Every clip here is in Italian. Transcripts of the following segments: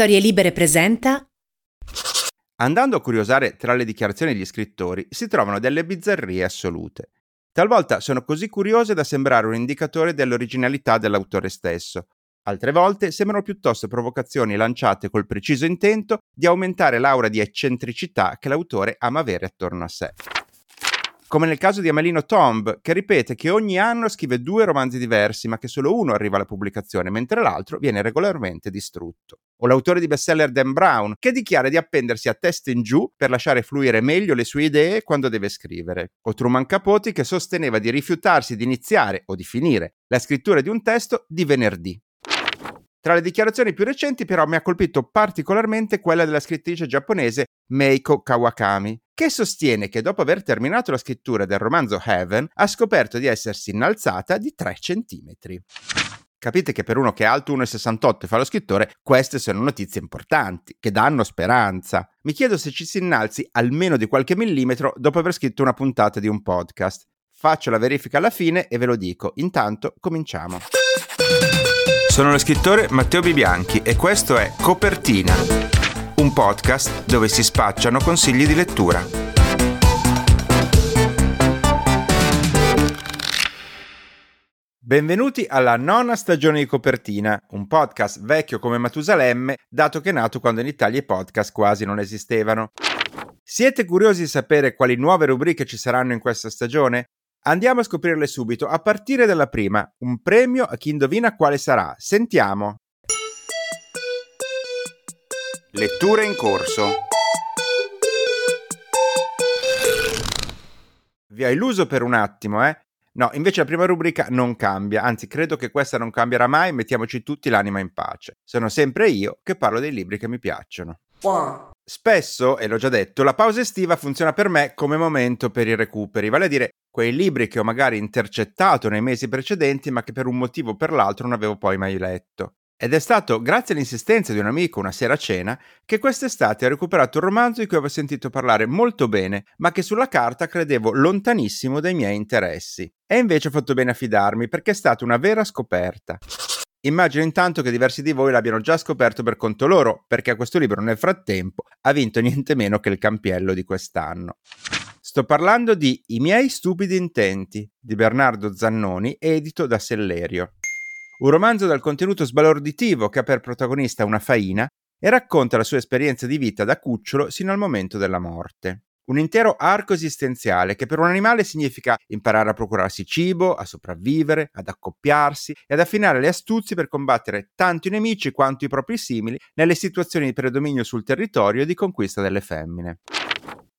Storie Libere presenta. Andando a curiosare tra le dichiarazioni degli scrittori si trovano delle bizzarrie assolute. Talvolta sono così curiose da sembrare un indicatore dell'originalità dell'autore stesso. Altre volte sembrano piuttosto provocazioni lanciate col preciso intento di aumentare l'aura di eccentricità che l'autore ama avere attorno a sé come nel caso di Amelino Tomb, che ripete che ogni anno scrive due romanzi diversi, ma che solo uno arriva alla pubblicazione, mentre l'altro viene regolarmente distrutto. O l'autore di bestseller Dan Brown, che dichiara di appendersi a testa in giù per lasciare fluire meglio le sue idee quando deve scrivere. O Truman Capote, che sosteneva di rifiutarsi di iniziare o di finire la scrittura di un testo di venerdì. Tra le dichiarazioni più recenti però mi ha colpito particolarmente quella della scrittrice giapponese Meiko Kawakami, che sostiene che dopo aver terminato la scrittura del romanzo Heaven ha scoperto di essersi innalzata di 3 centimetri. Capite che per uno che è alto 1,68 e fa lo scrittore, queste sono notizie importanti, che danno speranza. Mi chiedo se ci si innalzi almeno di qualche millimetro dopo aver scritto una puntata di un podcast. Faccio la verifica alla fine e ve lo dico. Intanto cominciamo. Sono lo scrittore Matteo Bibianchi e questo è Copertina, un podcast dove si spacciano consigli di lettura. Benvenuti alla nona stagione di Copertina, un podcast vecchio come Matusalemme, dato che è nato quando in Italia i podcast quasi non esistevano. Siete curiosi di sapere quali nuove rubriche ci saranno in questa stagione? Andiamo a scoprirle subito, a partire dalla prima. Un premio a chi indovina quale sarà. Sentiamo. Letture in corso. Vi ho illuso per un attimo, eh? No, invece la prima rubrica non cambia, anzi credo che questa non cambierà mai, mettiamoci tutti l'anima in pace. Sono sempre io che parlo dei libri che mi piacciono. Spesso, e l'ho già detto, la pausa estiva funziona per me come momento per i recuperi, vale a dire quei libri che ho magari intercettato nei mesi precedenti ma che per un motivo o per l'altro non avevo poi mai letto. Ed è stato grazie all'insistenza di un amico una sera a cena che quest'estate ho recuperato un romanzo di cui avevo sentito parlare molto bene, ma che sulla carta credevo lontanissimo dai miei interessi. E invece ho fatto bene a fidarmi perché è stata una vera scoperta. Immagino intanto che diversi di voi l'abbiano già scoperto per conto loro, perché questo libro nel frattempo ha vinto niente meno che il campiello di quest'anno. Sto parlando di I miei stupidi intenti di Bernardo Zannoni, edito da Sellerio. Un romanzo dal contenuto sbalorditivo che ha per protagonista una faina e racconta la sua esperienza di vita da cucciolo sino al momento della morte. Un intero arco esistenziale che per un animale significa imparare a procurarsi cibo, a sopravvivere, ad accoppiarsi e ad affinare le astuzie per combattere tanto i nemici quanto i propri simili nelle situazioni di predominio sul territorio e di conquista delle femmine.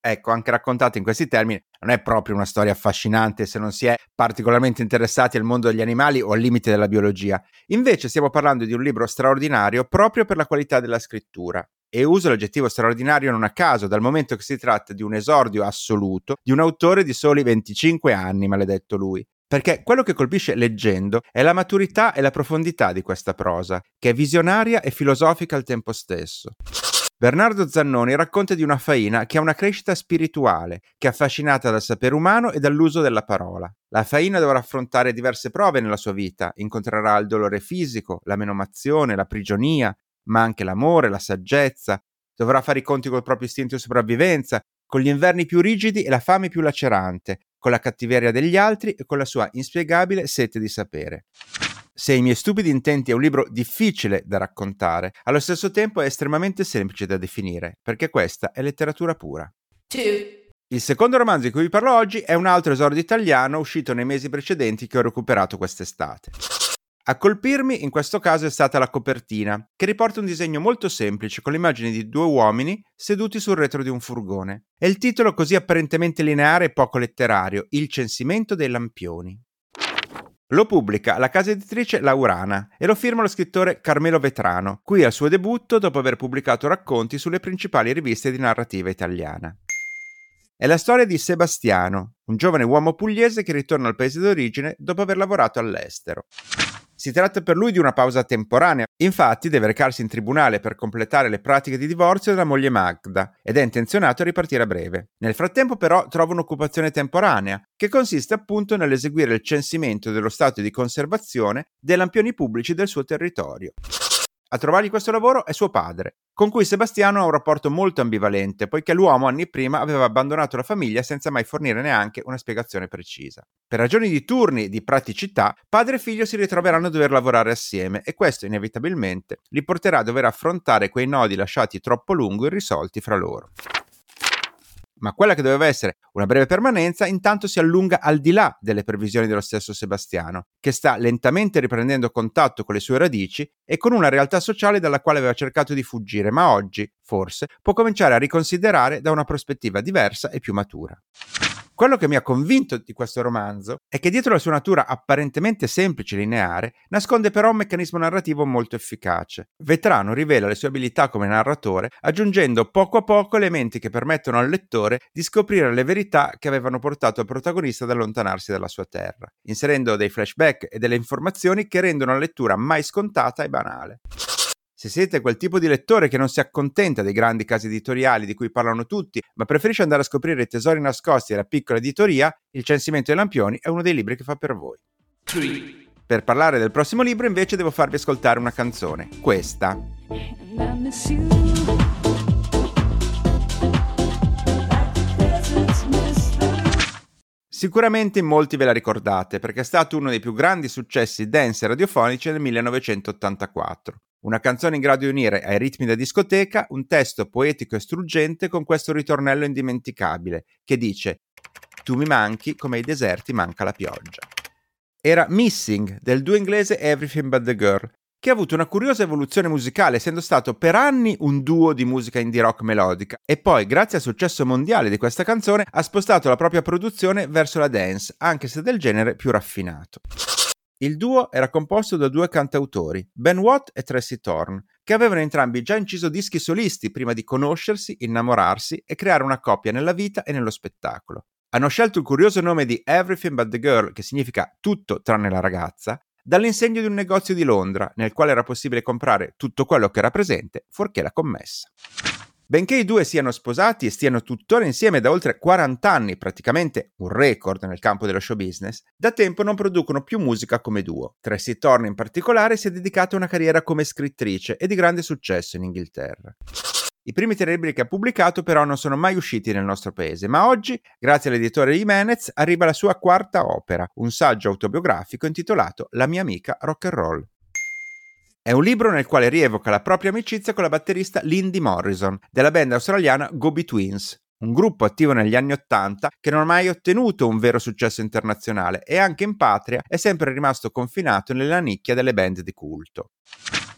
Ecco, anche raccontato in questi termini, non è proprio una storia affascinante se non si è particolarmente interessati al mondo degli animali o al limite della biologia. Invece stiamo parlando di un libro straordinario proprio per la qualità della scrittura. E uso l'aggettivo straordinario non a caso, dal momento che si tratta di un esordio assoluto di un autore di soli 25 anni, maledetto lui. Perché quello che colpisce leggendo è la maturità e la profondità di questa prosa, che è visionaria e filosofica al tempo stesso. Bernardo Zannoni racconta di una faina che ha una crescita spirituale, che è affascinata dal sapere umano e dall'uso della parola. La faina dovrà affrontare diverse prove nella sua vita, incontrerà il dolore fisico, la menomazione, la prigionia, ma anche l'amore, la saggezza, dovrà fare i conti col proprio istinto di sopravvivenza, con gli inverni più rigidi e la fame più lacerante, con la cattiveria degli altri e con la sua inspiegabile sete di sapere. Se i miei stupidi intenti è un libro difficile da raccontare, allo stesso tempo è estremamente semplice da definire, perché questa è letteratura pura. Two. Il secondo romanzo di cui vi parlo oggi è un altro esordio italiano uscito nei mesi precedenti che ho recuperato quest'estate. A colpirmi in questo caso è stata la copertina, che riporta un disegno molto semplice con l'immagine di due uomini seduti sul retro di un furgone. E il titolo così apparentemente lineare e poco letterario, Il censimento dei lampioni. Lo pubblica la casa editrice Laurana e lo firma lo scrittore Carmelo Vetrano, qui al suo debutto dopo aver pubblicato racconti sulle principali riviste di narrativa italiana. È la storia di Sebastiano, un giovane uomo pugliese che ritorna al paese d'origine dopo aver lavorato all'estero. Si tratta per lui di una pausa temporanea, infatti deve recarsi in tribunale per completare le pratiche di divorzio della moglie Magda ed è intenzionato a ripartire a breve. Nel frattempo però trova un'occupazione temporanea, che consiste appunto nell'eseguire il censimento dello stato di conservazione dei lampioni pubblici del suo territorio. A trovargli questo lavoro è suo padre, con cui Sebastiano ha un rapporto molto ambivalente, poiché l'uomo anni prima aveva abbandonato la famiglia senza mai fornire neanche una spiegazione precisa. Per ragioni di turni e di praticità, padre e figlio si ritroveranno a dover lavorare assieme e questo inevitabilmente li porterà a dover affrontare quei nodi lasciati troppo lungo irrisolti fra loro ma quella che doveva essere una breve permanenza intanto si allunga al di là delle previsioni dello stesso Sebastiano, che sta lentamente riprendendo contatto con le sue radici e con una realtà sociale dalla quale aveva cercato di fuggire, ma oggi, forse, può cominciare a riconsiderare da una prospettiva diversa e più matura. Quello che mi ha convinto di questo romanzo è che dietro la sua natura apparentemente semplice e lineare nasconde però un meccanismo narrativo molto efficace. Vetrano rivela le sue abilità come narratore aggiungendo poco a poco elementi che permettono al lettore di scoprire le verità che avevano portato il protagonista ad allontanarsi dalla sua terra, inserendo dei flashback e delle informazioni che rendono la lettura mai scontata e banale. Se siete quel tipo di lettore che non si accontenta dei grandi casi editoriali di cui parlano tutti, ma preferisce andare a scoprire i tesori nascosti della piccola editoria, Il censimento dei lampioni è uno dei libri che fa per voi. Three. Per parlare del prossimo libro invece devo farvi ascoltare una canzone, questa. Sicuramente in molti ve la ricordate perché è stato uno dei più grandi successi dance radiofonici del 1984. Una canzone in grado di unire ai ritmi da discoteca un testo poetico e struggente con questo ritornello indimenticabile che dice Tu mi manchi come ai deserti manca la pioggia. Era Missing del duo inglese Everything But the Girl, che ha avuto una curiosa evoluzione musicale, essendo stato per anni un duo di musica indie rock melodica, e poi, grazie al successo mondiale di questa canzone, ha spostato la propria produzione verso la dance, anche se del genere più raffinato. Il duo era composto da due cantautori, Ben Watt e Tracy Thorn, che avevano entrambi già inciso dischi solisti prima di conoscersi, innamorarsi e creare una coppia nella vita e nello spettacolo. Hanno scelto il curioso nome di Everything But the Girl, che significa tutto tranne la ragazza, dall'insegno di un negozio di Londra, nel quale era possibile comprare tutto quello che era presente, fuorché la commessa. Benché i due siano sposati e stiano tuttora insieme da oltre 40 anni, praticamente un record nel campo dello show business, da tempo non producono più musica come duo. Tracy Thorne in particolare si è dedicata a una carriera come scrittrice e di grande successo in Inghilterra. I primi tre libri che ha pubblicato però non sono mai usciti nel nostro paese, ma oggi, grazie all'editore Jimenez, arriva la sua quarta opera, un saggio autobiografico intitolato La mia amica rock and roll. È un libro nel quale rievoca la propria amicizia con la batterista Lindy Morrison della band australiana Gobi Twins, un gruppo attivo negli anni Ottanta che non ha mai ottenuto un vero successo internazionale e anche in patria è sempre rimasto confinato nella nicchia delle band di culto.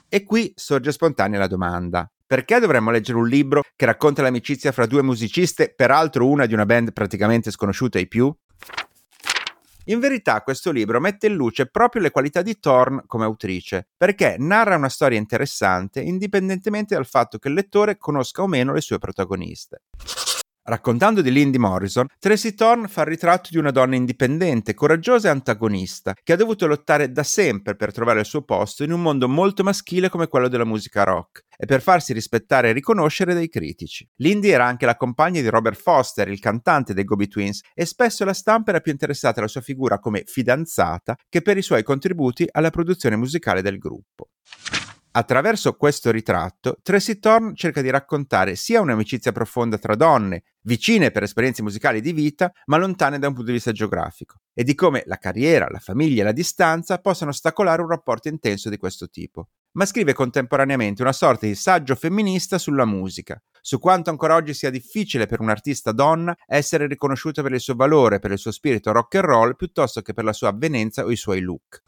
E qui sorge spontanea la domanda. Perché dovremmo leggere un libro che racconta l'amicizia fra due musiciste, peraltro una di una band praticamente sconosciuta ai più? In verità questo libro mette in luce proprio le qualità di Thorne come autrice, perché narra una storia interessante indipendentemente dal fatto che il lettore conosca o meno le sue protagoniste. Raccontando di Lindy Morrison, Tracy Thorne fa il ritratto di una donna indipendente, coraggiosa e antagonista, che ha dovuto lottare da sempre per trovare il suo posto in un mondo molto maschile come quello della musica rock e per farsi rispettare e riconoscere dai critici. Lindy era anche la compagna di Robert Foster, il cantante dei Gobi Twins, e spesso la stampa era più interessata alla sua figura come fidanzata che per i suoi contributi alla produzione musicale del gruppo. Attraverso questo ritratto, Tracy Thorne cerca di raccontare sia un'amicizia profonda tra donne, vicine per esperienze musicali di vita, ma lontane da un punto di vista geografico, e di come la carriera, la famiglia e la distanza possano ostacolare un rapporto intenso di questo tipo. Ma scrive contemporaneamente una sorta di saggio femminista sulla musica, su quanto ancora oggi sia difficile per un'artista donna essere riconosciuta per il suo valore, per il suo spirito rock and roll, piuttosto che per la sua avvenenza o i suoi look.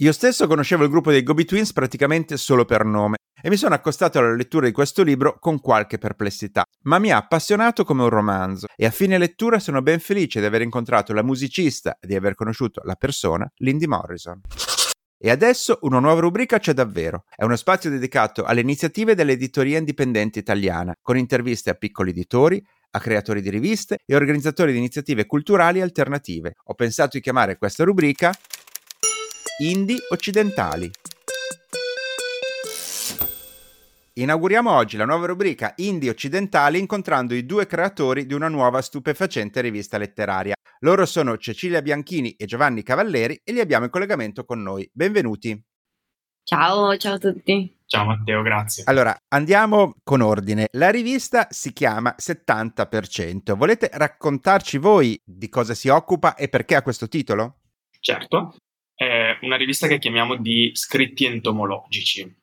Io stesso conoscevo il gruppo dei Gobi Twins praticamente solo per nome e mi sono accostato alla lettura di questo libro con qualche perplessità, ma mi ha appassionato come un romanzo e a fine lettura sono ben felice di aver incontrato la musicista e di aver conosciuto la persona Lindy Morrison. E adesso una nuova rubrica c'è davvero. È uno spazio dedicato alle iniziative dell'editoria indipendente italiana, con interviste a piccoli editori, a creatori di riviste e organizzatori di iniziative culturali alternative. Ho pensato di chiamare questa rubrica indie occidentali. Inauguriamo oggi la nuova rubrica Indie occidentali incontrando i due creatori di una nuova stupefacente rivista letteraria. Loro sono Cecilia Bianchini e Giovanni Cavalleri e li abbiamo in collegamento con noi. Benvenuti. Ciao, ciao a tutti. Ciao Matteo, grazie. Allora, andiamo con ordine. La rivista si chiama 70%. Volete raccontarci voi di cosa si occupa e perché ha questo titolo? Certo, è una rivista che chiamiamo di scritti entomologici,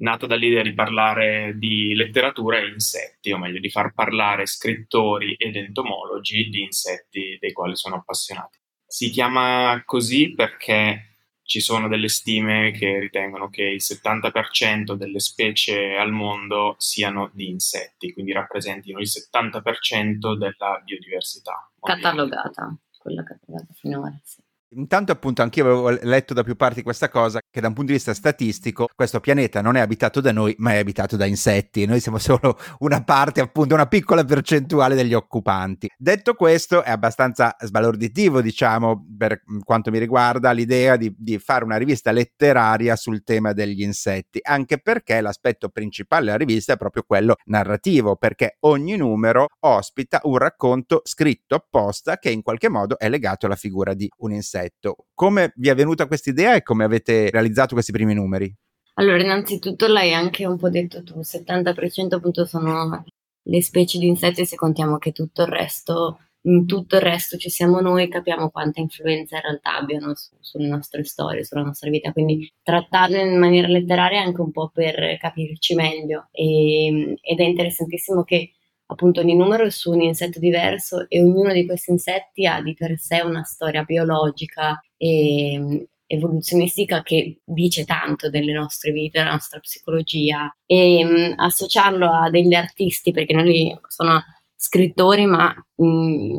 nata dall'idea di parlare di letteratura e insetti, o meglio di far parlare scrittori ed entomologi di insetti dei quali sono appassionati. Si chiama così perché ci sono delle stime che ritengono che il 70% delle specie al mondo siano di insetti, quindi rappresentino il 70% della biodiversità. Catalogata, quella catalogata finora, sì. Intanto appunto anch'io avevo letto da più parti questa cosa che da un punto di vista statistico questo pianeta non è abitato da noi ma è abitato da insetti, noi siamo solo una parte appunto, una piccola percentuale degli occupanti. Detto questo è abbastanza sbalorditivo diciamo per quanto mi riguarda l'idea di, di fare una rivista letteraria sul tema degli insetti, anche perché l'aspetto principale della rivista è proprio quello narrativo, perché ogni numero ospita un racconto scritto apposta che in qualche modo è legato alla figura di un insetto progetto. Come vi è venuta questa idea e come avete realizzato questi primi numeri? Allora, innanzitutto l'hai anche un po' detto tu, il 70% appunto sono le specie di insetti se contiamo che tutto il resto, in tutto il resto ci siamo noi, capiamo quanta influenza in realtà abbiano su, sulle nostre storie, sulla nostra vita, quindi trattarle in maniera letteraria è anche un po' per capirci meglio e, ed è interessantissimo che appunto ogni numero è su un insetto diverso e ognuno di questi insetti ha di per sé una storia biologica e evoluzionistica che dice tanto delle nostre vite, della nostra psicologia. E mh, associarlo a degli artisti perché noi sono scrittori ma mh,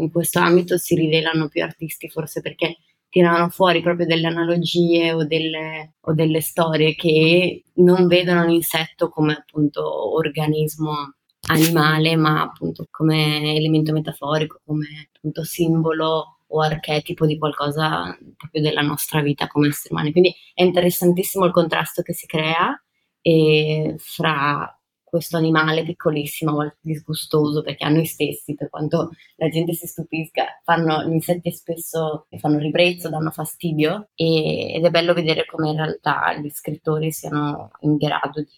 in questo ambito si rivelano più artisti forse perché tirano fuori proprio delle analogie o delle, o delle storie che non vedono l'insetto come appunto organismo animale, ma appunto come elemento metaforico, come appunto simbolo o archetipo di qualcosa proprio della nostra vita come esseri umani. Quindi è interessantissimo il contrasto che si crea e fra questo animale piccolissimo, a volte disgustoso, perché a noi stessi, per quanto la gente si stupisca, fanno, gli insetti spesso fanno ribrezzo, danno fastidio e, ed è bello vedere come in realtà gli scrittori siano in grado di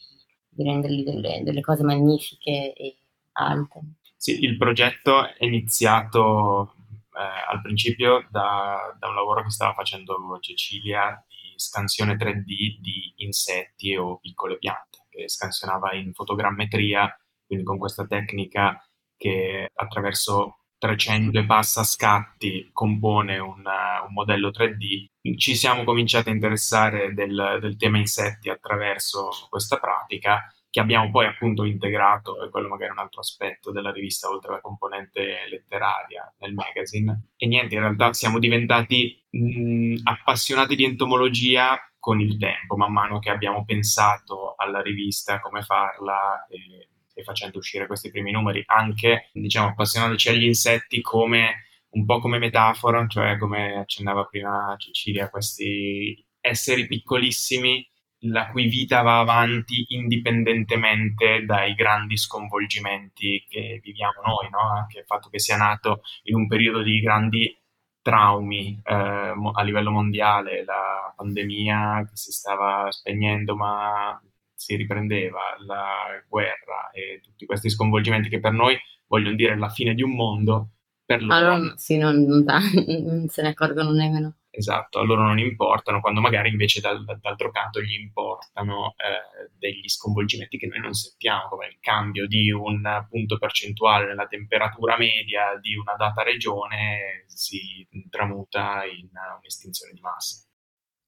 di rendergli delle, delle cose magnifiche e alte. Sì, il progetto è iniziato eh, al principio da, da, un lavoro che stava facendo Cecilia di scansione 3D di insetti o piccole piante, che scansionava in fotogrammetria, quindi con questa tecnica che attraverso 300 e passa scatti compone un, un, modello 3D. Ci siamo cominciati a interessare del, del, tema insetti attraverso questa pratica che abbiamo poi appunto integrato, e quello magari è un altro aspetto della rivista oltre alla componente letteraria nel magazine. E niente, in realtà siamo diventati mh, appassionati di entomologia con il tempo, man mano che abbiamo pensato alla rivista, come farla. E, e facendo uscire questi primi numeri, anche diciamo agli insetti come un po' come metafora, cioè come accennava prima Cecilia, questi esseri piccolissimi la cui vita va avanti indipendentemente dai grandi sconvolgimenti che viviamo noi, no? anche il fatto che sia nato in un periodo di grandi traumi eh, a livello mondiale, la pandemia che si stava spegnendo ma si riprendeva, la guerra e tutti questi sconvolgimenti che per noi vogliono dire la fine di un mondo, per loro... Allora, sì, non, non, non se ne accorgono nemmeno. Esatto, a loro non importano, quando magari invece dal, d'altro canto gli importano eh, degli sconvolgimenti che noi non sentiamo, come il cambio di un punto percentuale nella temperatura media di una data regione si tramuta in un'estinzione di massa.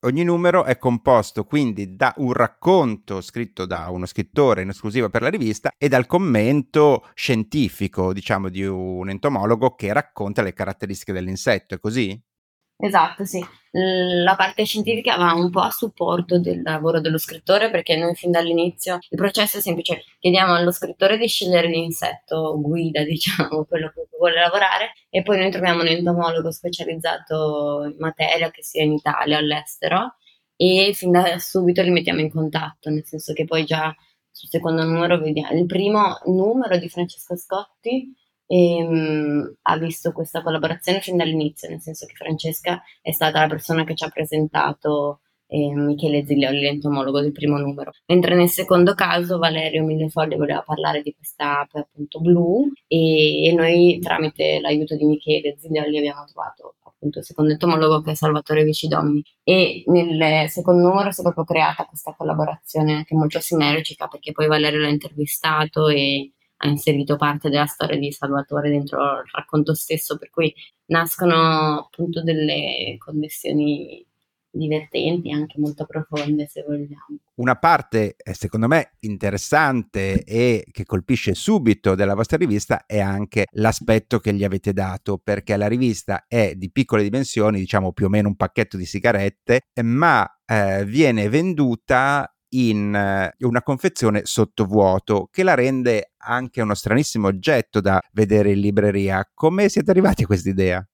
Ogni numero è composto quindi da un racconto scritto da uno scrittore in esclusiva per la rivista e dal commento scientifico, diciamo, di un entomologo che racconta le caratteristiche dell'insetto, è così? Esatto, sì. La parte scientifica va un po' a supporto del lavoro dello scrittore perché noi fin dall'inizio il processo è semplice, chiediamo allo scrittore di scegliere l'insetto guida, diciamo, quello che vuole lavorare e poi noi troviamo un entomologo specializzato in materia che sia in Italia o all'estero e fin da subito li mettiamo in contatto, nel senso che poi già sul secondo numero vediamo il primo numero di Francesco Scotti e um, ha visto questa collaborazione fin dall'inizio, nel senso che Francesca è stata la persona che ci ha presentato e Michele Ziglioli, l'entomologo del primo numero. Mentre nel secondo caso Valerio Millefoglie voleva parlare di questa ape appunto blu e, e noi tramite l'aiuto di Michele Ziglioli abbiamo trovato appunto il secondo entomologo che è Salvatore Vici e nel secondo numero si è proprio creata questa collaborazione anche molto sinergica perché poi Valerio l'ha intervistato e ha inserito parte della storia di Salvatore dentro il racconto stesso, per cui nascono appunto delle connessioni divertenti, anche molto profonde se vogliamo. Una parte, eh, secondo me, interessante e che colpisce subito della vostra rivista è anche l'aspetto che gli avete dato, perché la rivista è di piccole dimensioni, diciamo più o meno un pacchetto di sigarette, ma eh, viene venduta in uh, una confezione sottovuoto che la rende anche uno stranissimo oggetto da vedere in libreria. Come siete arrivati a questa idea?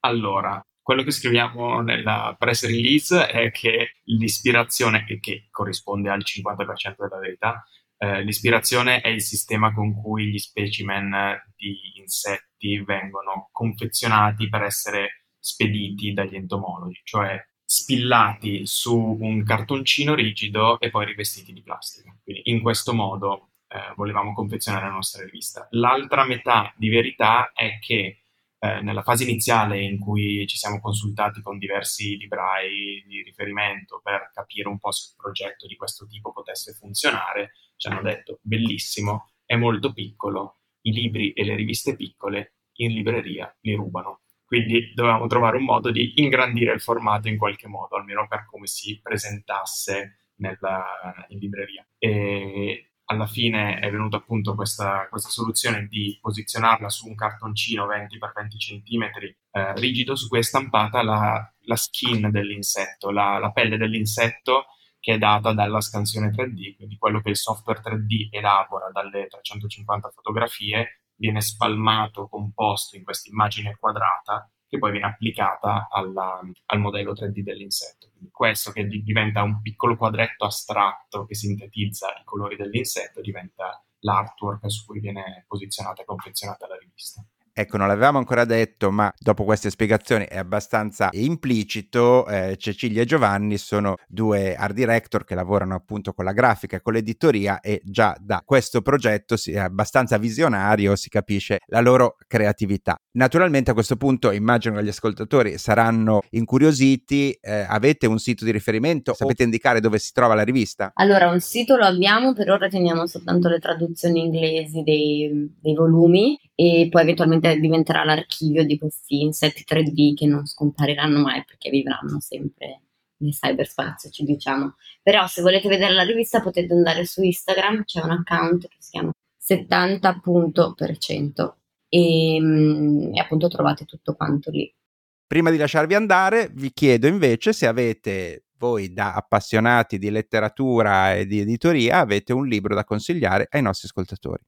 Allora, quello che scriviamo nella press release è che l'ispirazione, che corrisponde al 50% della verità, eh, l'ispirazione è il sistema con cui gli specimen di insetti vengono confezionati per essere spediti dagli entomologi, cioè spillati su un cartoncino rigido e poi rivestiti di plastica. Quindi in questo modo eh, volevamo confezionare la nostra rivista. L'altra metà di verità è che eh, nella fase iniziale in cui ci siamo consultati con diversi librai di riferimento per capire un po' se un progetto di questo tipo potesse funzionare, ci hanno detto bellissimo, è molto piccolo, i libri e le riviste piccole in libreria li rubano. Quindi dovevamo trovare un modo di ingrandire il formato in qualche modo, almeno per come si presentasse nella, in libreria. E alla fine è venuta appunto questa, questa, soluzione di posizionarla su un cartoncino 20 x 20 cm eh, rigido su cui è stampata la, la skin dell'insetto, la, la, pelle dell'insetto che è data dalla scansione 3D, quindi quello che il software 3D elabora dalle 350 fotografie viene spalmato, composto in questa immagine quadrata che poi viene applicata alla, al modello 3D dell'insetto. Quindi questo che diventa un piccolo quadretto astratto che sintetizza i colori dell'insetto diventa l'artwork su cui viene posizionata e confezionata la rivista. Ecco, non l'avevamo ancora detto, ma dopo queste spiegazioni è abbastanza implicito. Eh, Cecilia e Giovanni sono due art director che lavorano appunto con la grafica e con l'editoria e già da questo progetto si è abbastanza visionario, si capisce la loro creatività. Naturalmente a questo punto immagino che gli ascoltatori saranno incuriositi. Eh, avete un sito di riferimento? Sapete indicare dove si trova la rivista? Allora, un sito lo abbiamo, per ora teniamo soltanto le traduzioni inglesi dei, dei volumi e poi eventualmente diventerà l'archivio di questi insetti 3D che non scompariranno mai perché vivranno sempre nel cyberspazio, ci diciamo. Però se volete vedere la rivista potete andare su Instagram, c'è un account che si chiama 70% e, mm, e appunto trovate tutto quanto lì. Prima di lasciarvi andare, vi chiedo invece se avete voi da appassionati di letteratura e di editoria avete un libro da consigliare ai nostri ascoltatori.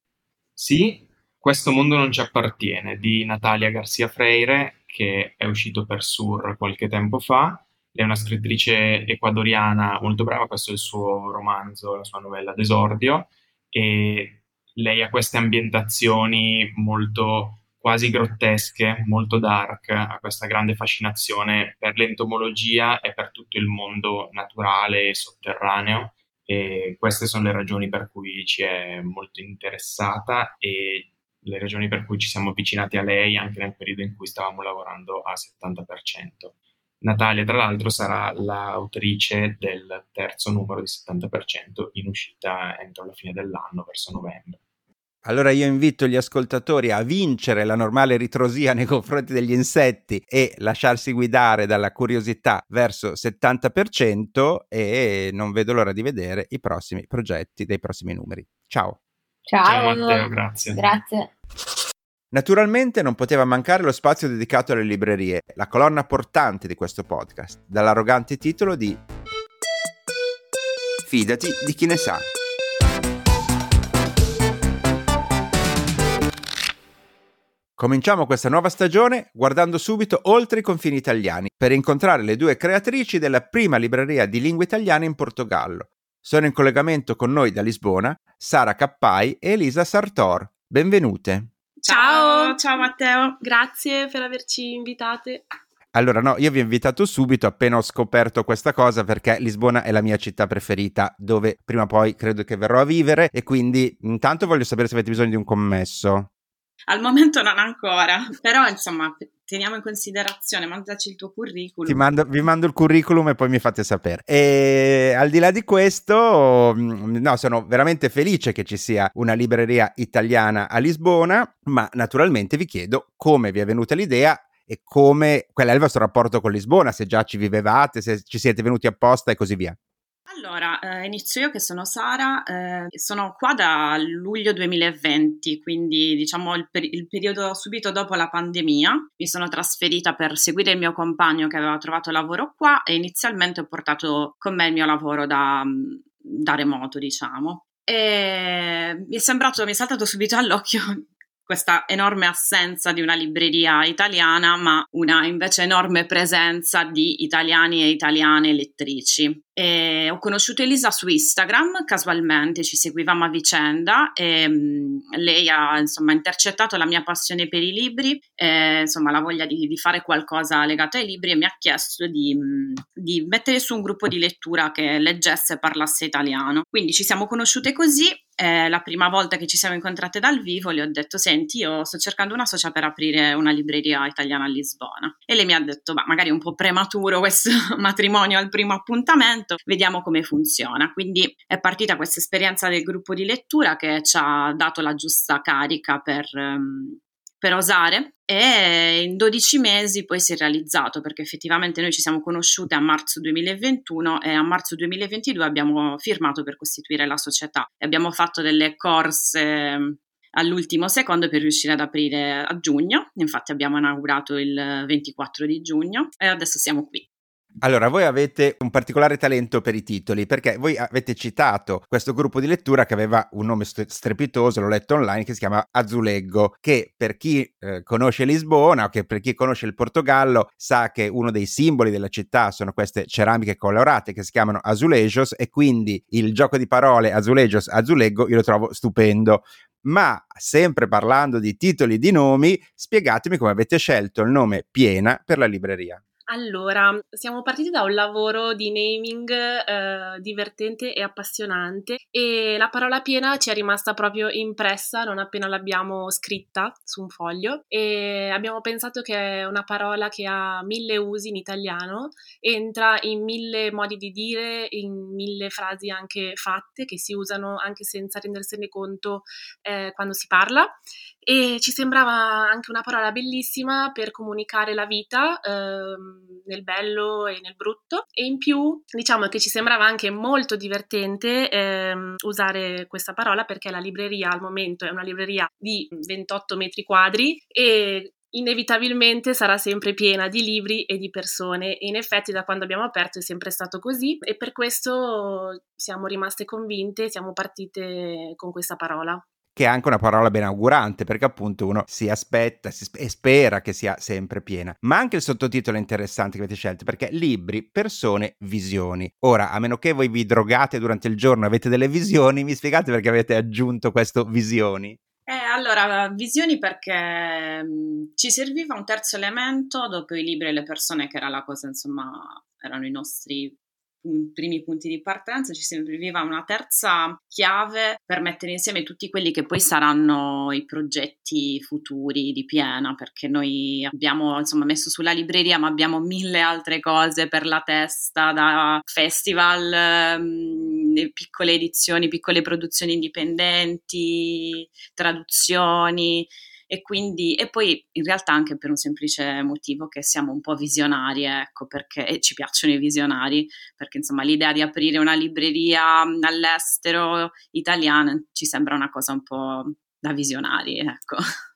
Sì, questo mondo non ci appartiene di Natalia Garcia Freire che è uscito per Sur qualche tempo fa. È una scrittrice ecuadoriana molto brava, questo è il suo romanzo, la sua novella d'esordio e lei ha queste ambientazioni molto quasi grottesche, molto dark, ha questa grande fascinazione per l'entomologia e per tutto il mondo naturale e sotterraneo e queste sono le ragioni per cui ci è molto interessata e le ragioni per cui ci siamo avvicinati a lei anche nel periodo in cui stavamo lavorando al 70%. Natalia, tra l'altro, sarà l'autrice del terzo numero di 70% in uscita entro la fine dell'anno, verso novembre. Allora io invito gli ascoltatori a vincere la normale ritrosia nei confronti degli insetti e lasciarsi guidare dalla curiosità verso 70% e non vedo l'ora di vedere i prossimi progetti dei prossimi numeri. Ciao! Ciao, Ciao Matteo, grazie. Grazie. Naturalmente non poteva mancare lo spazio dedicato alle librerie, la colonna portante di questo podcast, dall'arrogante titolo di Fidati di chi ne sa. Cominciamo questa nuova stagione guardando subito oltre i confini italiani per incontrare le due creatrici della prima libreria di lingua italiana in Portogallo, sono in collegamento con noi da Lisbona Sara Cappai e Elisa Sartor. Benvenute. Ciao, ciao Matteo, grazie per averci invitate. Allora, no, io vi ho invitato subito appena ho scoperto questa cosa perché Lisbona è la mia città preferita, dove prima o poi credo che verrò a vivere e quindi intanto voglio sapere se avete bisogno di un commesso. Al momento non ancora, però insomma teniamo in considerazione, mandaci il tuo curriculum. Mando, vi mando il curriculum e poi mi fate sapere. E al di là di questo, mm, no, sono veramente felice che ci sia una libreria italiana a Lisbona, ma naturalmente vi chiedo come vi è venuta l'idea e come qual è il vostro rapporto con Lisbona, se già ci vivevate, se ci siete venuti apposta e così via. Allora, eh, inizio io che sono Sara, eh, sono qua da luglio 2020, quindi diciamo il, per- il, periodo subito dopo la pandemia. Mi sono trasferita per seguire il mio compagno che aveva trovato lavoro qua e inizialmente ho portato con me il mio lavoro da, da remoto, diciamo. E mi è sembrato, mi è saltato subito all'occhio questa enorme assenza di una libreria italiana, ma una invece enorme presenza di italiani e italiane lettrici. E ho conosciuto Elisa su Instagram casualmente, ci seguivamo a vicenda e mh, lei ha insomma intercettato la mia passione per i libri, e, insomma la voglia di, di, fare qualcosa legato ai libri e mi ha chiesto di, mh, di mettere su un gruppo di lettura che leggesse e parlasse italiano. Quindi ci siamo conosciute così eh, la prima volta che ci siamo incontrate dal vivo le ho detto senti io sto cercando una socia per aprire una libreria italiana a Lisbona. E lei mi ha detto ma magari è un po' prematuro questo matrimonio al primo appuntamento vediamo come funziona. Quindi è partita questa esperienza del gruppo di lettura che ci ha dato la giusta carica per, um, per osare e in 12 mesi poi si è realizzato perché effettivamente noi ci siamo conosciute a marzo 2021 e a marzo 2022 abbiamo firmato per costituire la società e abbiamo fatto delle corse ehm, all'ultimo secondo per riuscire ad aprire a giugno, infatti abbiamo inaugurato il 24 di giugno e adesso siamo qui. Allora, voi avete un particolare talento per i titoli, perché voi avete citato questo gruppo di lettura che aveva un nome strepitoso, l'ho letto online, che si chiama Azuleggo, che per chi eh, conosce Lisbona o che per chi conosce il Portogallo sa che uno dei simboli della città sono queste ceramiche colorate che si chiamano azulejos e quindi il gioco di parole azulejos, azuleggo io lo trovo stupendo. Ma sempre parlando di titoli di nomi, spiegatemi come avete scelto il nome Piena per la libreria. Allora, siamo partiti da un lavoro di naming eh, divertente e appassionante e la parola piena ci è rimasta proprio impressa non appena l'abbiamo scritta su un foglio e abbiamo pensato che è una parola che ha mille usi in italiano, entra in mille modi di dire, in mille frasi anche fatte che si usano anche senza rendersene conto eh, quando si parla e ci sembrava anche una parola bellissima per comunicare la vita ehm, nel bello e nel brutto. E in più diciamo che ci sembrava anche molto divertente ehm, usare questa parola perché la libreria al momento è una libreria di 28 metri quadri e inevitabilmente sarà sempre piena di libri e di persone. E in effetti da quando abbiamo aperto è sempre stato così. E per questo siamo rimaste convinte, siamo partite con questa parola che è anche una parola ben augurante perché appunto uno si aspetta si sp- e spera che sia sempre piena. Ma anche il sottotitolo è interessante che avete scelto perché libri, persone, visioni. Ora, a meno che voi vi drogate durante il giorno e avete delle visioni, mi spiegate perché avete aggiunto questo visioni? Eh, allora, visioni perché mh, ci serviva un terzo elemento dopo i libri e le persone, che era la cosa, insomma, erano i nostri primi punti di partenza, ci serviva una terza chiave per mettere insieme tutti quelli che poi saranno i progetti futuri di Piena, perché noi abbiamo insomma messo sulla libreria, ma abbiamo mille altre cose per la testa, da festival, mh, piccole edizioni, piccole produzioni indipendenti, traduzioni e quindi e poi in realtà anche per un semplice motivo che siamo un po' visionari, ecco, perché e ci piacciono i visionari, perché insomma l'idea di aprire una libreria all'estero italiana ci sembra una cosa un po' da visionari, ecco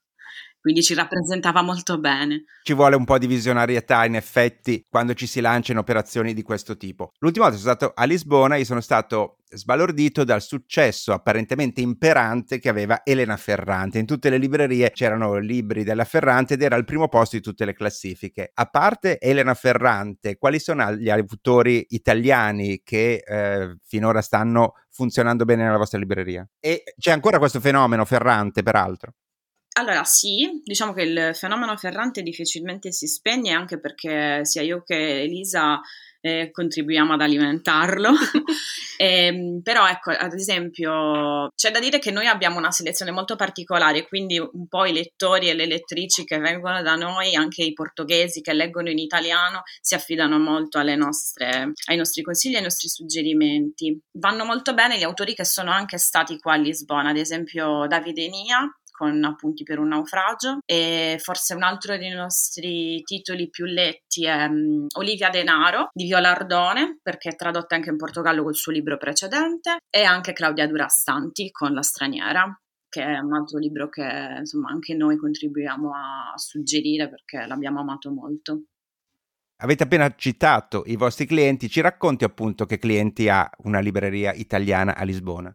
quindi ci rappresentava molto bene. Ci vuole un po' di visionarietà in effetti quando ci si lancia in operazioni di questo tipo. L'ultima volta sono stato a Lisbona e sono stato sbalordito dal successo apparentemente imperante che aveva Elena Ferrante. In tutte le librerie c'erano libri della Ferrante ed era al primo posto di tutte le classifiche. A parte Elena Ferrante, quali sono gli autori italiani che eh, finora stanno funzionando bene nella vostra libreria? E c'è ancora questo fenomeno Ferrante, peraltro? Allora sì, diciamo che il fenomeno Ferrante difficilmente si spegne anche perché sia io che Elisa eh, contribuiamo ad alimentarlo. e, ehm, però ecco, ad esempio, c'è da dire che noi abbiamo una selezione molto particolare, quindi un po' i lettori e le lettrici che vengono da noi, anche i portoghesi che leggono in italiano, si affidano molto nostre, ai nostri consigli e ai nostri suggerimenti. Vanno molto bene gli autori che sono anche stati qua a Lisbona, ad esempio Davide Nia, con Appunti per un naufragio e forse un altro dei nostri titoli più letti è um, Olivia Denaro di Viola Ardone perché è tradotta anche in Portogallo col suo libro precedente e anche Claudia Durastanti con La straniera che è un altro libro che insomma anche noi contribuiamo a suggerire perché l'abbiamo amato molto. Avete appena citato i vostri clienti, ci racconti appunto che clienti ha una libreria italiana a Lisbona?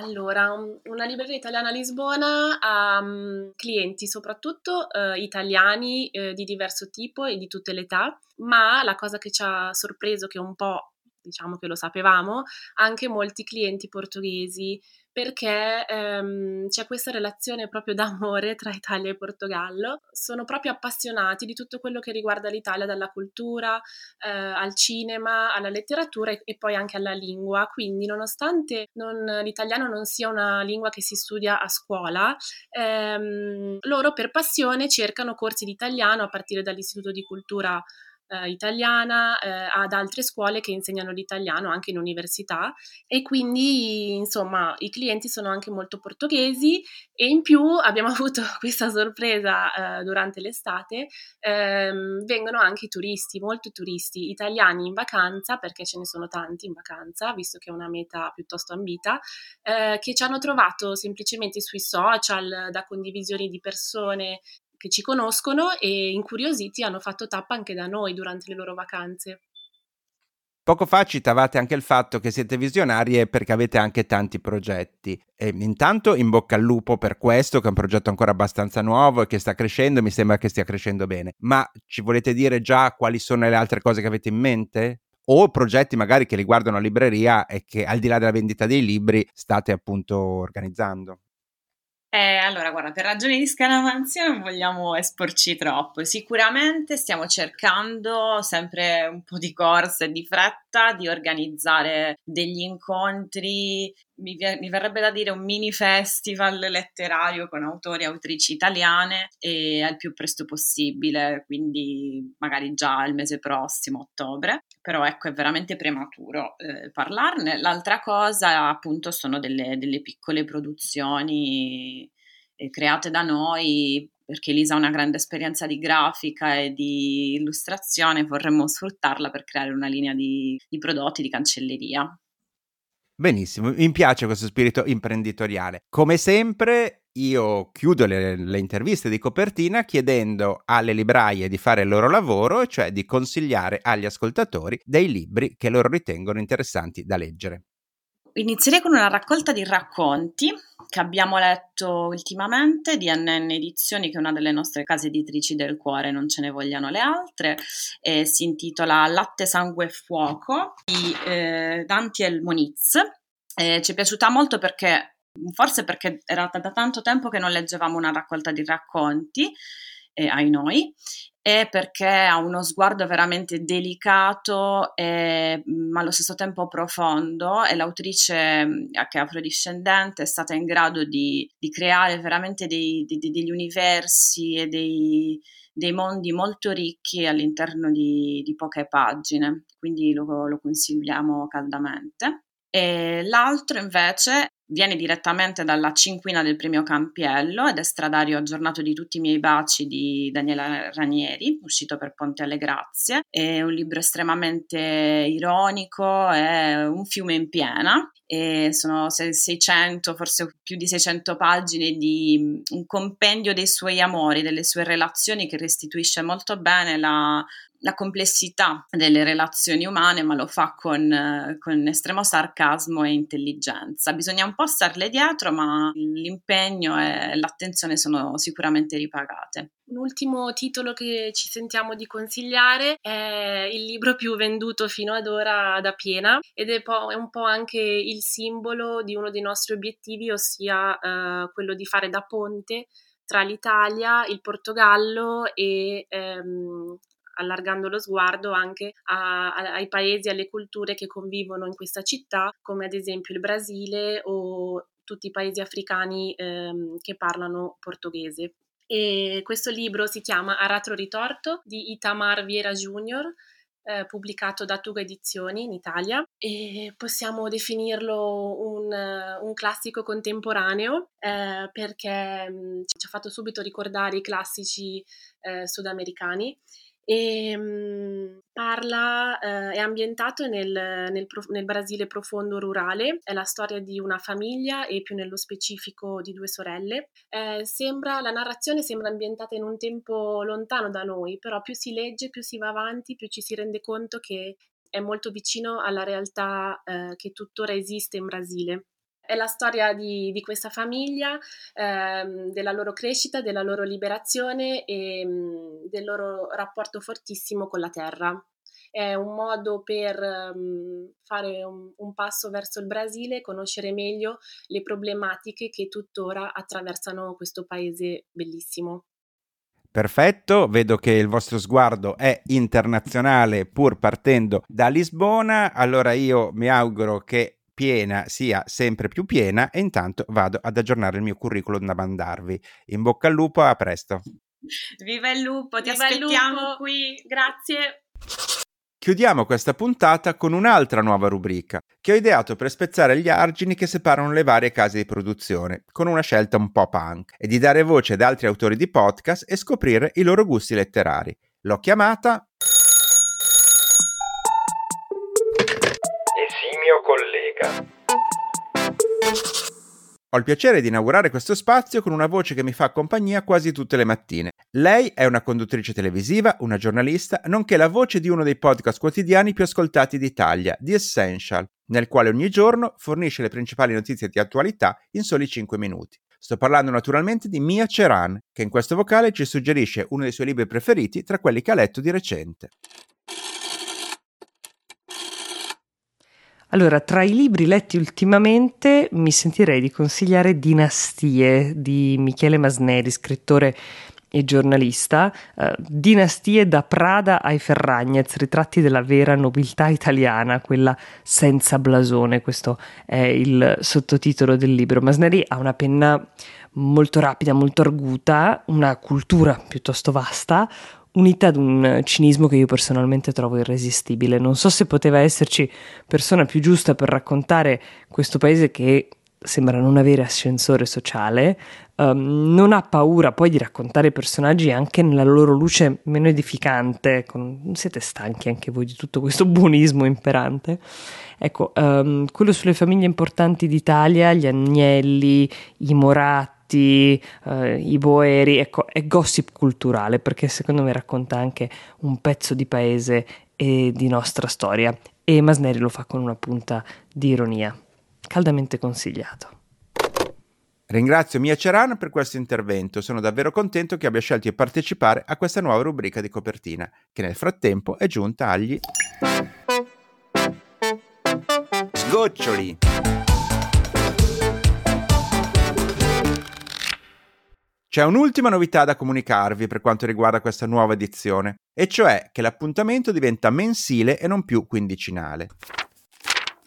Allora, una libreria italiana a Lisbona ha um, clienti soprattutto uh, italiani uh, di diverso tipo e di tutte le età, ma la cosa che ci ha sorpreso, che un po' diciamo che lo sapevamo, anche molti clienti portoghesi perché ehm, c'è questa relazione proprio d'amore tra Italia e Portogallo. Sono proprio appassionati di tutto quello che riguarda l'Italia, dalla cultura eh, al cinema, alla letteratura e, e, poi anche alla lingua. Quindi, nonostante non, l'italiano non sia una lingua che si studia a scuola, ehm, loro per passione cercano corsi di italiano a partire dall'Istituto di Cultura eh, italiana, eh, ad altre scuole che insegnano l'italiano anche in università. E quindi insomma i clienti sono anche molto portoghesi e in più abbiamo avuto questa sorpresa eh, durante l'estate, ehm, vengono anche turisti, molti turisti italiani in vacanza perché ce ne sono tanti in vacanza, visto che è una meta piuttosto ambita, eh, che ci hanno trovato semplicemente sui social da condivisioni di persone che ci conoscono e incuriositi hanno fatto tappa anche da noi durante le loro vacanze. Poco fa citavate anche il fatto che siete visionarie perché avete anche tanti progetti. E intanto in bocca al lupo per questo, che è un progetto ancora abbastanza nuovo e che sta crescendo, mi sembra che stia crescendo bene. Ma ci volete dire già quali sono le altre cose che avete in mente? O progetti magari che riguardano la libreria e che al di là della vendita dei libri state appunto organizzando? Eh, allora, guarda, per ragioni di scaramanzia non vogliamo esporci troppo. Sicuramente stiamo cercando sempre un po' di corsa e di fretta di organizzare degli incontri mi, mi, verrebbe da dire un mini festival letterario con autori e autrici italiane e al più presto possibile, quindi magari già il mese prossimo, ottobre, però ecco è veramente prematuro eh, parlarne. L'altra cosa appunto sono delle, delle piccole produzioni eh, create da noi perché Lisa ha una grande esperienza di grafica e di illustrazione, vorremmo sfruttarla per creare una linea di, di prodotti di cancelleria. Benissimo, mi piace questo spirito imprenditoriale. Come sempre, io chiudo le, le, interviste di copertina chiedendo alle libraie di fare il loro lavoro, cioè di consigliare agli ascoltatori dei libri che loro ritengono interessanti da leggere. Inizierei con una raccolta di racconti che abbiamo letto ultimamente di NN Edizioni, che è una delle nostre case editrici del cuore, non ce ne vogliano le altre, e si intitola Latte, Sangue e Fuoco di eh, Dantiel Moniz. Eh, ci è piaciuta molto perché, forse perché era da tanto tempo che non leggevamo una raccolta di racconti, eh, ai noi, e perché ha uno sguardo veramente delicato e, ma allo stesso tempo profondo e l'autrice che è afrodiscendente è stata in grado di, di creare veramente dei, di, degli universi e dei, dei, mondi molto ricchi all'interno di, di poche pagine, quindi lo, lo consigliamo caldamente. E l'altro invece viene direttamente dalla cinquina del premio Campiello ed è Stradario aggiornato di tutti i miei baci di Daniela Ranieri, uscito per Ponte alle Grazie. È un libro estremamente ironico, è un fiume in piena e sono 600, forse più di 600 pagine di un compendio dei suoi amori, delle sue relazioni che restituisce molto bene la, la complessità delle relazioni umane, ma lo fa con, con, estremo sarcasmo e intelligenza. Bisogna un po' starle dietro, ma l'impegno e l'attenzione sono sicuramente ripagate. Un ultimo titolo che ci sentiamo di consigliare è il libro più venduto fino ad ora da Piena ed è, po- è un po' anche il simbolo di uno dei nostri obiettivi, ossia eh, quello di fare da ponte tra l'Italia, il Portogallo e ehm, allargando lo sguardo anche a, a, ai paesi, alle culture che convivono in questa città, come ad esempio il Brasile o tutti i paesi africani ehm, che parlano portoghese. E questo libro si chiama Aratro Ritorto di Itamar Viera Jr., eh, pubblicato da Tuga Edizioni in Italia e possiamo definirlo un, un classico contemporaneo eh, perché mh, mm, ci ha fatto subito ricordare i classici eh, sudamericani e mhmm, parla, eh, è ambientato nel, nel, nel, Brasile profondo rurale, è la storia di una famiglia e più nello specifico di due sorelle. Eh, sembra, la narrazione sembra ambientata in un tempo lontano da noi, però più si legge, più si va avanti, più ci si rende conto che è molto vicino alla realtà eh, che tuttora esiste in Brasile. È la storia di, di questa famiglia, ehm, della loro crescita, della loro liberazione e mh, mm, del loro rapporto fortissimo con la terra. È un modo per um, fare un, un, passo verso il Brasile, conoscere meglio le problematiche che tuttora attraversano questo paese bellissimo. Perfetto, vedo che il vostro sguardo è internazionale pur partendo da Lisbona, allora io mi auguro che piena sia sempre più piena e intanto vado ad aggiornare il mio curriculum da mandarvi. In bocca al lupo, a presto. Viva il lupo, ti Viva aspettiamo lupo. qui. Grazie. Chiudiamo questa puntata con un'altra nuova rubrica che ho ideato per spezzare gli argini che separano le varie case di produzione, con una scelta un po' punk, e di dare voce ad altri autori di podcast e scoprire i loro gusti letterari. L'ho chiamata Ho il piacere di inaugurare questo spazio con una voce che mi fa compagnia quasi tutte le mattine. Lei è una conduttrice televisiva, una giornalista, nonché la voce di uno dei podcast quotidiani più ascoltati d'Italia, The Essential, nel quale ogni giorno fornisce le principali notizie di attualità in soli 5 minuti. Sto parlando naturalmente di Mia Ceran, che in questo vocale ci suggerisce uno dei suoi libri preferiti tra quelli che ha letto di recente. Allora, tra i libri letti ultimamente mi sentirei di consigliare Dinastie di Michele Masneri, scrittore e giornalista, uh, Dinastie da Prada ai Ferragnez, ritratti della vera nobiltà italiana, quella senza blasone, questo è il sottotitolo del libro. Masneri ha una penna molto rapida, molto arguta, una cultura piuttosto vasta, unita ad un cinismo che io personalmente trovo irresistibile. Non so se poteva esserci persona più giusta per raccontare questo paese che sembra non avere ascensore sociale, um, non ha paura poi di raccontare personaggi anche nella loro luce meno edificante, con, siete stanchi anche voi di tutto questo buonismo imperante? Ecco, um, quello sulle famiglie importanti d'Italia, gli Agnelli, i Moratti, Giolitti, eh, i Boeri, ecco, è gossip culturale perché secondo me racconta anche un pezzo di paese e di nostra storia e Masneri lo fa con una punta di ironia. Caldamente consigliato. Ringrazio Mia Ceran per questo intervento, sono davvero contento che abbia scelto di partecipare a questa nuova rubrica di copertina, che nel frattempo è giunta agli sgoccioli. C'è un'ultima novità da comunicarvi per quanto riguarda questa nuova edizione, e cioè che l'appuntamento diventa mensile e non più quindicinale.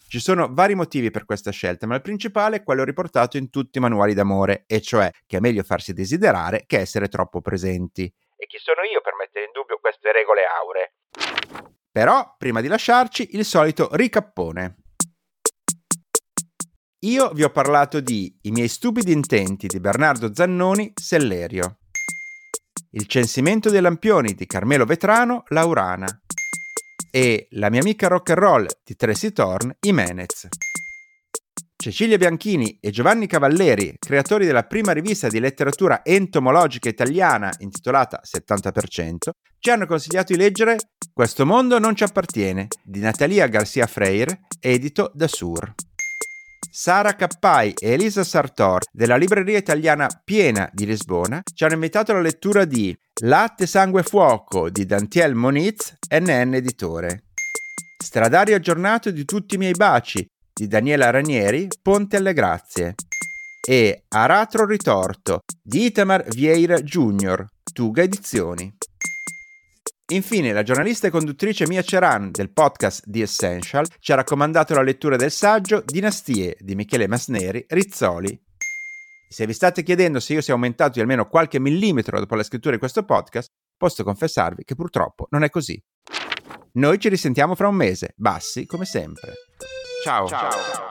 Ci sono vari motivi per questa scelta, ma il principale è quello riportato in tutti i manuali d'amore, e cioè che è meglio farsi desiderare che essere troppo presenti. E chi sono io per mettere in dubbio queste regole auree? Però, prima di lasciarci, il solito ricappone. Io vi ho parlato di I miei stupidi intenti di Bernardo Zannoni, Sellerio. Il censimento dei lampioni di Carmelo Vetrano, Laurana. E La mia amica rock and roll di Tracy Thorn, Imenez. Cecilia Bianchini e Giovanni Cavalleri, creatori della prima rivista di letteratura entomologica italiana intitolata 70%, ci hanno consigliato di leggere Questo mondo non ci appartiene di Natalia Garcia Freire, edito da Sur. Sara Cappai e Elisa Sartor della libreria italiana Piena di Lisbona ci hanno invitato alla lettura di Latte, Sangue e Fuoco di Dantiel Moniz, NN Editore. Stradario aggiornato di tutti i miei baci di Daniela Ranieri, Ponte alle Grazie. E Aratro Ritorto di Itamar Vieira Jr., Tuga Edizioni. Infine, la giornalista e conduttrice Mia Ceran del podcast The Essential ci ha raccomandato la lettura del saggio Dinastie di Michele Masneri, Rizzoli. Se vi state chiedendo se io sia aumentato di almeno qualche millimetro dopo la scrittura di questo podcast, posso confessarvi che purtroppo non è così. Noi ci risentiamo fra un mese, bassi come sempre. Ciao. Ciao.